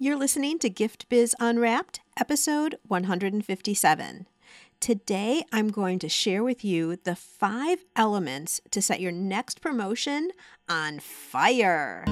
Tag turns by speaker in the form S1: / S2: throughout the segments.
S1: You're listening to Gift Biz Unwrapped, episode 157. Today, I'm going to share with you the five elements to set your next promotion on fire.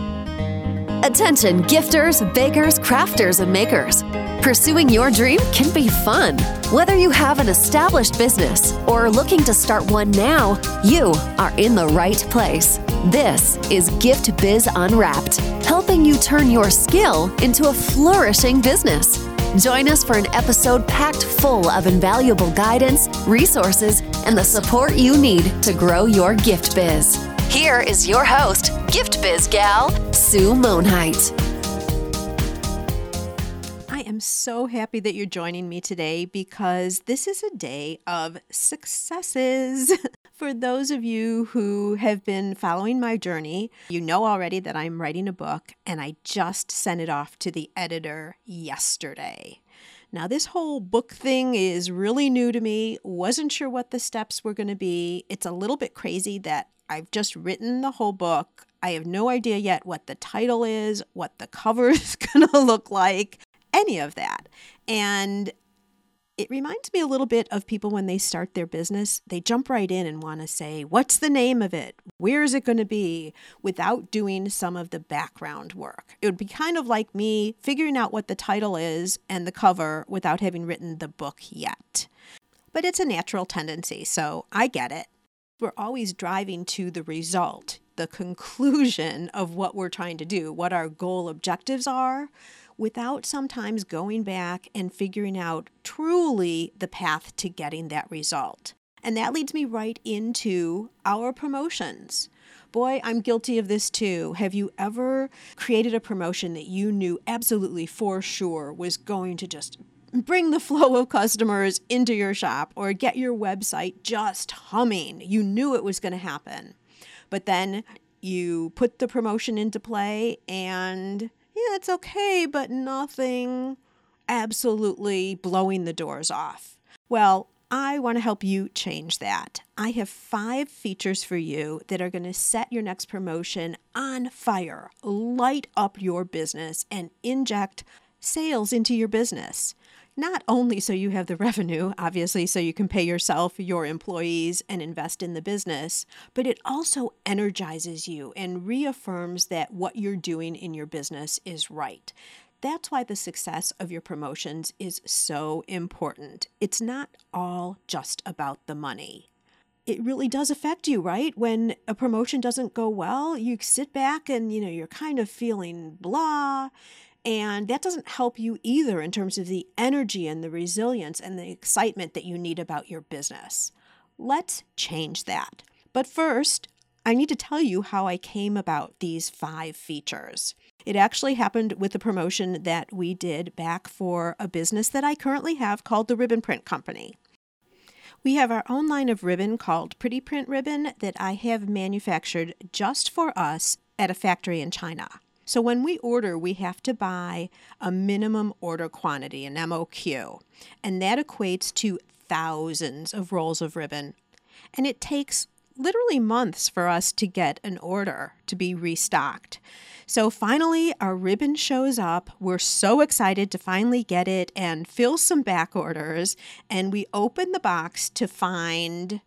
S2: Attention, gifters, bakers, crafters, and makers. Pursuing your dream can be fun. Whether you have an established business or are looking to start one now, you are in the right place. This is Gift Biz Unwrapped, helping you turn your skill into a flourishing business. Join us for an episode packed full of invaluable guidance, resources, and the support you need to grow your gift biz. Here is your host, Gift Biz Gal, Sue Monheit.
S1: So happy that you're joining me today because this is a day of successes. For those of you who have been following my journey, you know already that I'm writing a book and I just sent it off to the editor yesterday. Now, this whole book thing is really new to me. Wasn't sure what the steps were going to be. It's a little bit crazy that I've just written the whole book. I have no idea yet what the title is, what the cover is going to look like, any of that. And it reminds me a little bit of people when they start their business. They jump right in and want to say, What's the name of it? Where is it going to be? without doing some of the background work. It would be kind of like me figuring out what the title is and the cover without having written the book yet. But it's a natural tendency, so I get it. We're always driving to the result, the conclusion of what we're trying to do, what our goal objectives are without sometimes going back and figuring out truly the path to getting that result. And that leads me right into our promotions. Boy, I'm guilty of this too. Have you ever created a promotion that you knew absolutely for sure was going to just bring the flow of customers into your shop or get your website just humming? You knew it was going to happen. But then you put the promotion into play and yeah, it's okay, but nothing absolutely blowing the doors off. Well, I want to help you change that. I have five features for you that are going to set your next promotion on fire, light up your business, and inject sales into your business. Not only so you have the revenue, obviously, so you can pay yourself, your employees, and invest in the business, but it also energizes you and reaffirms that what you're doing in your business is right. That's why the success of your promotions is so important. It's not all just about the money it really does affect you, right? When a promotion doesn't go well, you sit back and you know you're kind of feeling blah and that doesn't help you either in terms of the energy and the resilience and the excitement that you need about your business. Let's change that. But first, I need to tell you how I came about these five features. It actually happened with a promotion that we did back for a business that I currently have called the Ribbon Print Company. We have our own line of ribbon called Pretty Print Ribbon that I have manufactured just for us at a factory in China. So when we order, we have to buy a minimum order quantity, an MOQ, and that equates to thousands of rolls of ribbon. And it takes literally months for us to get an order to be restocked. So finally, our ribbon shows up. We're so excited to finally get it and fill some back orders. And we open the box to find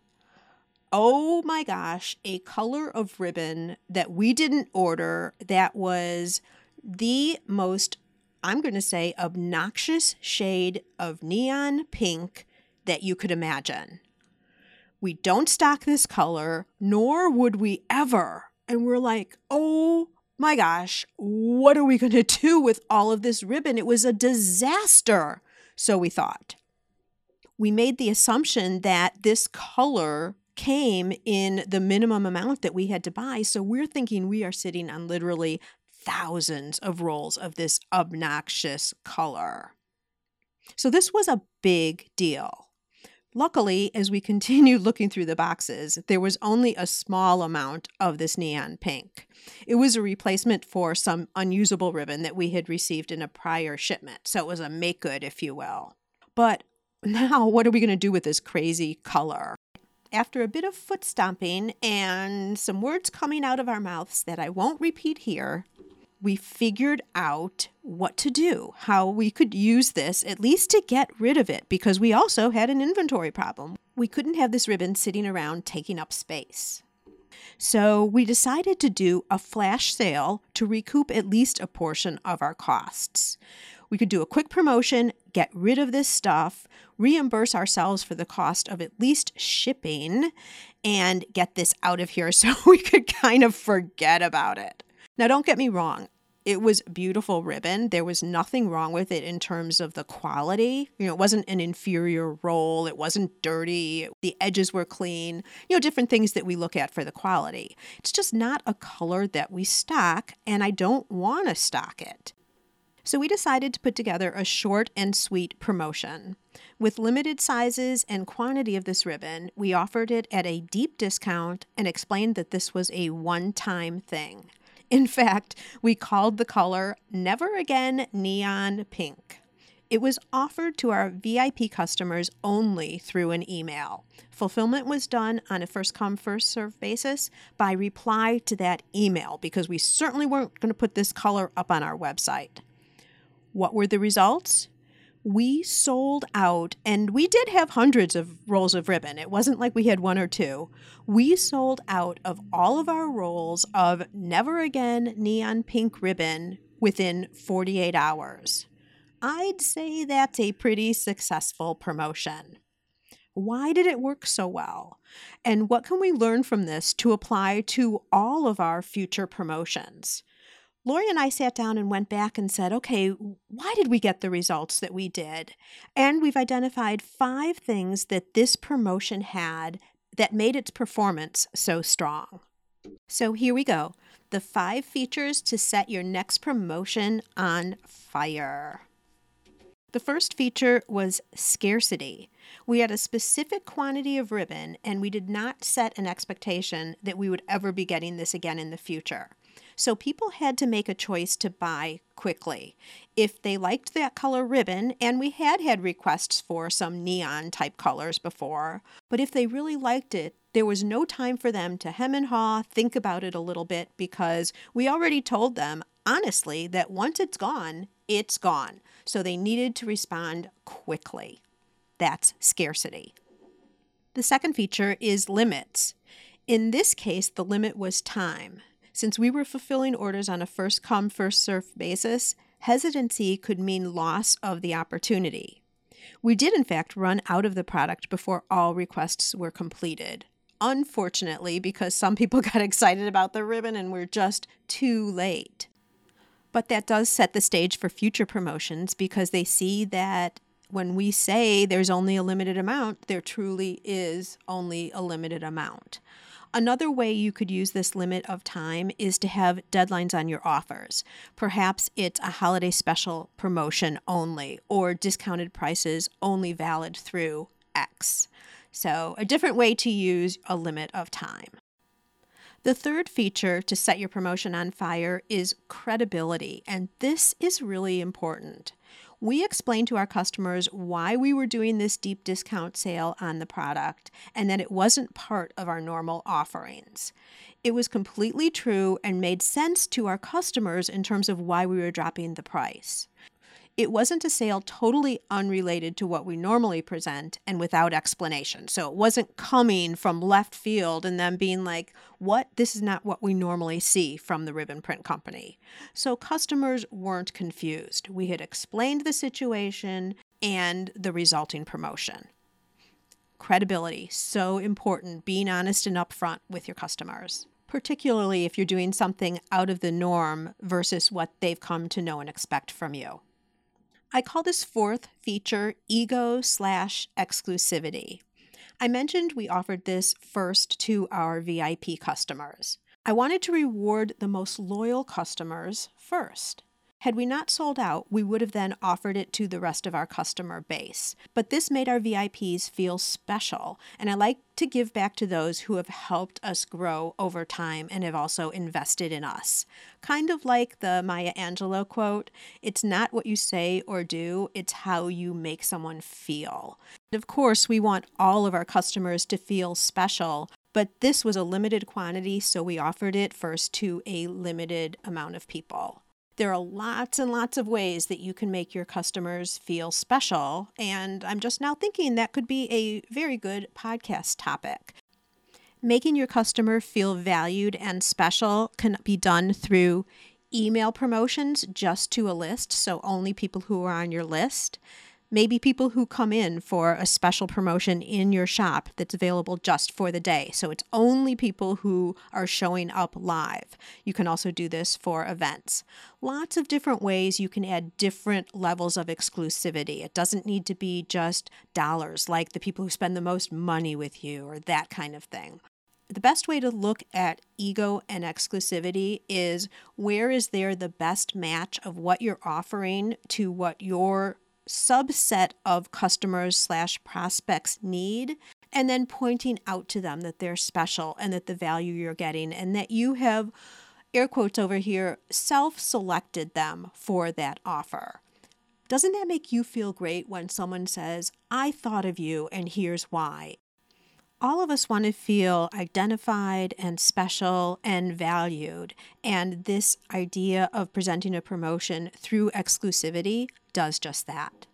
S1: oh my gosh, a color of ribbon that we didn't order that was the most, I'm going to say, obnoxious shade of neon pink that you could imagine. We don't stock this color, nor would we ever. And we're like, oh my gosh, what are we going to do with all of this ribbon? It was a disaster. So we thought. We made the assumption that this color came in the minimum amount that we had to buy. So we're thinking we are sitting on literally thousands of rolls of this obnoxious color. So this was a big deal. Luckily, as we continued looking through the boxes, there was only a small amount of this neon pink. It was a replacement for some unusable ribbon that we had received in a prior shipment, so it was a make good, if you will. But now, what are we going to do with this crazy color? After a bit of foot stomping and some words coming out of our mouths that I won't repeat here, we figured out what to do, how we could use this at least to get rid of it, because we also had an inventory problem. We couldn't have this ribbon sitting around taking up space. So we decided to do a flash sale to recoup at least a portion of our costs. We could do a quick promotion, get rid of this stuff, reimburse ourselves for the cost of at least shipping, and get this out of here so we could kind of forget about it. Now, don't get me wrong. It was beautiful ribbon. There was nothing wrong with it in terms of the quality. You know, it wasn't an inferior roll. It wasn't dirty. The edges were clean. You know, different things that we look at for the quality. It's just not a color that we stock, and I don't want to stock it. So we decided to put together a short and sweet promotion. With limited sizes and quantity of this ribbon, we offered it at a deep discount and explained that this was a one time thing. In fact, we called the color Never Again Neon Pink. It was offered to our VIP customers only through an email. Fulfillment was done on a first come, first serve basis by reply to that email because we certainly weren't going to put this color up on our website. What were the results? we sold out, and we did have hundreds of rolls of ribbon. It wasn't like we had one or two. We sold out of all of our rolls of Never Again neon pink ribbon within 48 hours. I'd say that's a pretty successful promotion. Why did it work so well? And what can we learn from this to apply to all of our future promotions? Lori and I sat down and went back and said, okay, why did we get the results that we did? And we've identified five things that this promotion had that made its performance so strong. So here we go the five features to set your next promotion on fire. The first feature was scarcity. We had a specific quantity of ribbon, and we did not set an expectation that we would ever be getting this again in the future. So people had to make a choice to buy quickly. If they liked that color ribbon, and we had had requests for some neon type colors before, but if they really liked it, there was no time for them to hem and haw, think about it a little bit, because we already told them, honestly, that once it's gone, it's gone. So they needed to respond quickly. That's scarcity. The second feature is limits. In this case, the limit was time. Since we were fulfilling orders on a first come, first served basis, hesitancy could mean loss of the opportunity. We did, in fact, run out of the product before all requests were completed. Unfortunately, because some people got excited about the ribbon and were just too late. But that does set the stage for future promotions because they see that when we say there's only a limited amount, there truly is only a limited amount. Another way you could use this limit of time is to have deadlines on your offers. Perhaps it's a holiday special promotion only or discounted prices only valid through X. So, a different way to use a limit of time. The third feature to set your promotion on fire is credibility, and this is really important we explained to our customers why we were doing this deep discount sale on the product and that it wasn't part of our normal offerings. It was completely true and made sense to our customers in terms of why we were dropping the price. It wasn't a sale totally unrelated to what we normally present and without explanation. So it wasn't coming from left field and then being like, what? This is not what we normally see from the Ribbon Print Company. So customers weren't confused. We had explained the situation and the resulting promotion. Credibility, so important, being honest and upfront with your customers particularly if you're doing something out of the norm versus what they've come to know and expect from you. I call this fourth feature ego slash exclusivity. I mentioned we offered this first to our VIP customers. I wanted to reward the most loyal customers first. Had we not sold out, we would have then offered it to the rest of our customer base. But this made our VIPs feel special, and I like to give back to those who have helped us grow over time and have also invested in us. Kind of like the Maya Angelou quote it's not what you say or do, it's how you make someone feel. Of course, we want all of our customers to feel special, but this was a limited quantity, so we offered it first to a limited amount of people. There are lots and lots of ways that you can make your customers feel special, and I'm just now thinking that could be a very good podcast topic. Making your customer feel valued and special can be done through email promotions just to a list, so only people who are on your list maybe people who come in for a special promotion in your shop that's available just for the day. So it's only people who are showing up live. You can also do this for events. Lots of different ways you can add different levels of exclusivity. It doesn't need to be just dollars, like the people who spend the most money with you or that kind of thing the best way to look at ego and exclusivity is where is there the best match of what you're offering to what your subset of customers slash prospects need and then pointing out to them that they're special and that the value you're getting and that you have air quotes over here self-selected them for that offer. Doesn't that make you feel great when someone says i thought of you and here's why all of us want to feel identified and special and valued. And this idea of presenting a promotion through exclusivity does just that.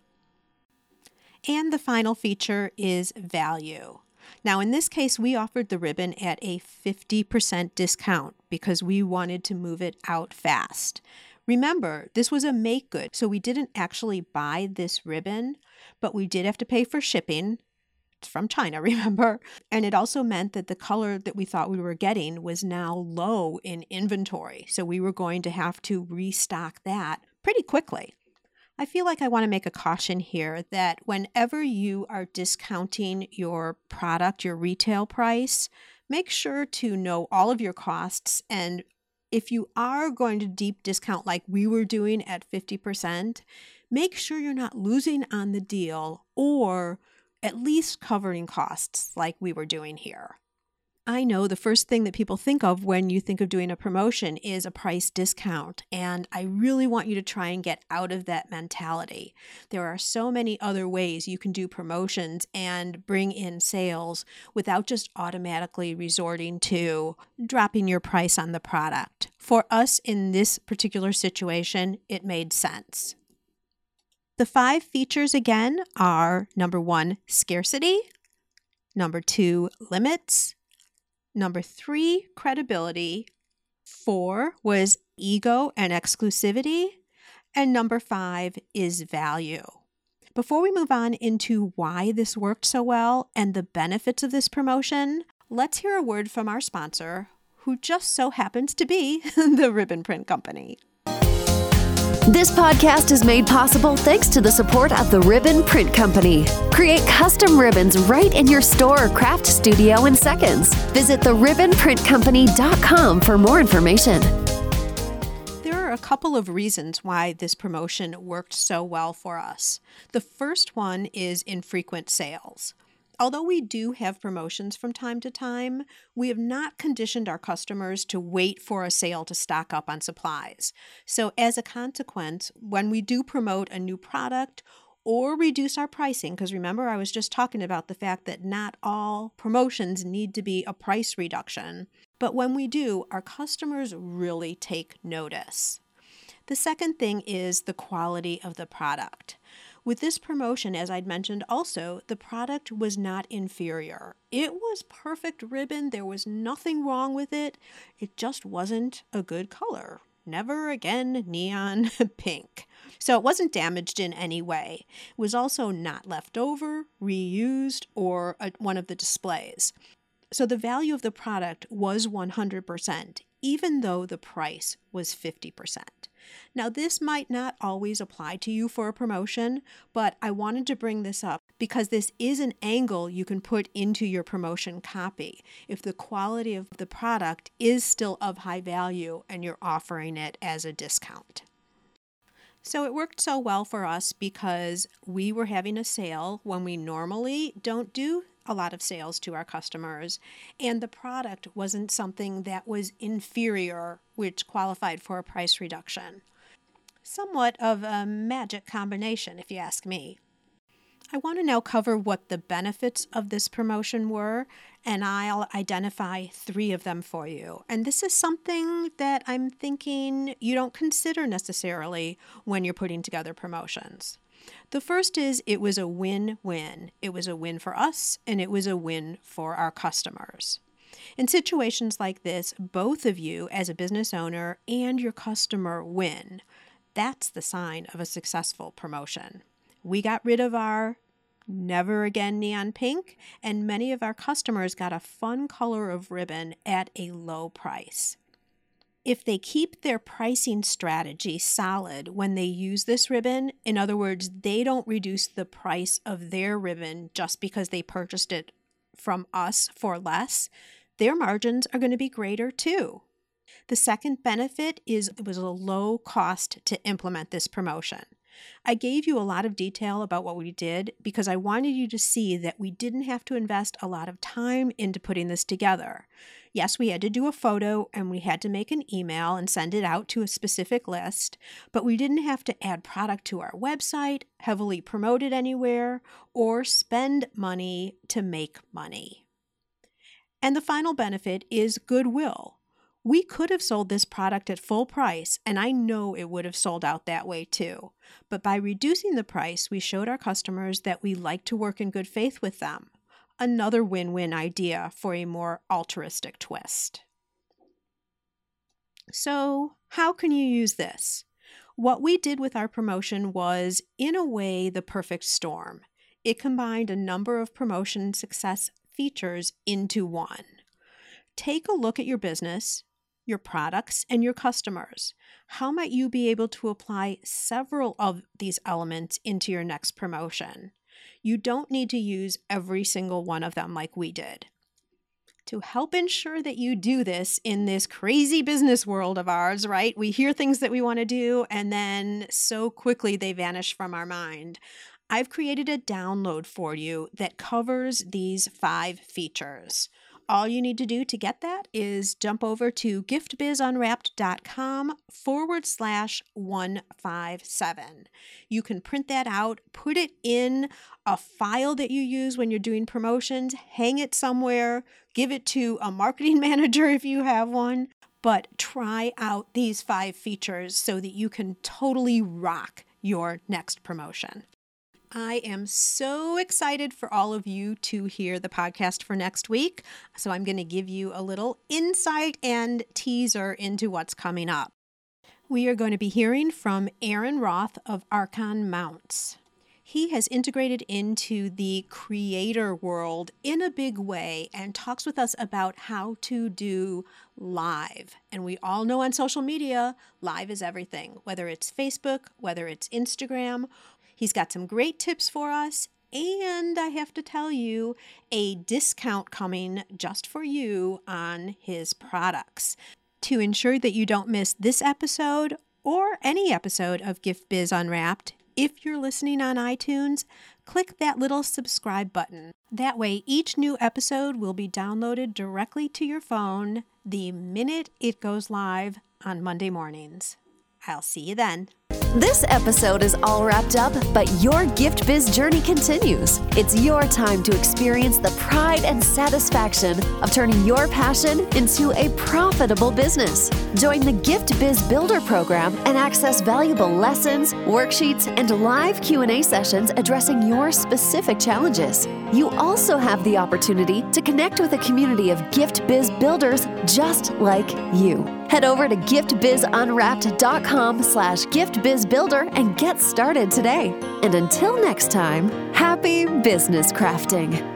S1: And the final feature is value. Now, in this case, we offered the ribbon at a 50% discount because we wanted to move it out fast. Remember, this was a make good, so we didn't actually buy this ribbon, but we did have to pay for shipping. From China, remember? And it also meant that the color that we thought we were getting was now low in inventory. So we were going to have to restock that pretty quickly. I feel like I want to make a caution here that whenever you are discounting your product, your retail price, make sure to know all of your costs. And if you are going to deep discount like we were doing at 50%, make sure you're not losing on the deal or at least covering costs like we were doing here. I know the first thing that people think of when you think of doing a promotion is a price discount. And I really want you to try and get out of that mentality. There are so many other ways you can do promotions and bring in sales without just automatically resorting to dropping your price on the product. For us in this particular situation, it made sense. The five features again are number one, scarcity, number two, limits, Number three, credibility. Four was ego and exclusivity. And number five is value. Before we move on into why this worked so well and the benefits of this promotion, let's hear a word from our sponsor, who just so happens to be the Ribbon Print Company.
S2: This podcast is made possible thanks to the support of the Ribbon Print Company. Create custom ribbons right in your store or craft studio in seconds. Visit theribbonprintcompany.com for more information.
S1: There are a couple of reasons why this promotion worked so well for us. The first one is infrequent sales. Although we do have promotions from time to time, we have not conditioned our customers to wait for a sale to stock up on supplies. So, as a consequence, when we do promote a new product or reduce our pricing, because remember, I was just talking about the fact that not all promotions need to be a price reduction, but when we do, our customers really take notice. The second thing is the quality of the product. With this promotion, as I'd mentioned also, the product was not inferior. It was perfect ribbon. There was nothing wrong with it. It just wasn't a good color. Never again neon pink. So it wasn't damaged in any way. It was also not left over, reused, or a, one of the displays. So the value of the product was 100%, even though the price was 50%. Now, this might not always apply to you for a promotion, but I wanted to bring this up because this is an angle you can put into your promotion copy if the quality of the product is still of high value and you're offering it as a discount. So it worked so well for us because we were having a sale when we normally don't do a lot of sales to our customers, and the product wasn't something that was inferior, which qualified for a price reduction. Somewhat of a magic combination, if you ask me. I want to now cover what the benefits of this promotion were, and I'll identify three of them for you. And this is something that I'm thinking you don't consider necessarily when you're putting together promotions. The first is it was a win win. It was a win for us, and it was a win for our customers. In situations like this, both of you, as a business owner and your customer, win. That's the sign of a successful promotion. We got rid of our never again neon pink, and many of our customers got a fun color of ribbon at a low price. If they keep their pricing strategy solid when they use this ribbon, in other words, they don't reduce the price of their ribbon just because they purchased it from us for less, their margins are going to be greater too. The second benefit is it was a low cost to implement this promotion. I gave you a lot of detail about what we did because I wanted you to see that we didn't have to invest a lot of time into putting this together. Yes, we had to do a photo and we had to make an email and send it out to a specific list, but we didn't have to add product to our website, heavily promote it anywhere, or spend money to make money. And the final benefit is goodwill. We could have sold this product at full price, and I know it would have sold out that way too. But by reducing the price, we showed our customers that we like to work in good faith with them. Another win win idea for a more altruistic twist. So, how can you use this? What we did with our promotion was, in a way, the perfect storm. It combined a number of promotion success features into one. Take a look at your business, your products, and your customers. How might you be able to apply several of these elements into your next promotion? You don't need to use every single one of them like we did. To help ensure that you do this in this crazy business world of ours, right? We hear things that we want to do and then so quickly they vanish from our mind. I've created a download for you that covers these five features. All you need to do to get that is jump over to giftbizunwrapped.com forward slash 157. You can print that out, put it in a file that you use when you're doing promotions, hang it somewhere, give it to a marketing manager if you have one. But try out these five features so that you can totally rock your next promotion. I am so excited for all of you to hear the podcast for next week. So, I'm going to give you a little insight and teaser into what's coming up. We are going to be hearing from Aaron Roth of Arkon Mounts. He has integrated into the creator world in a big way and talks with us about how to do live. And we all know on social media, live is everything, whether it's Facebook, whether it's Instagram, He's got some great tips for us. And I have to tell you, a discount coming just for you on his products. To ensure that you don't miss this episode or any episode of Gift Biz Unwrapped, if you're listening on iTunes, click that little subscribe button. That way, each new episode will be downloaded directly to your phone the minute it goes live on Monday mornings. I'll see you then.
S2: This episode is all wrapped up, but your gift biz journey continues. It's your time to experience the pride and satisfaction of turning your passion into a profitable business. Join the Gift Biz Builder program and access valuable lessons, worksheets, and live Q&A sessions addressing your specific challenges. You also have the opportunity to connect with a community of gift biz builders just like you. Head over to giftbizunwrapped.com slash giftbizbuilder and get started today. And until next time, happy business crafting.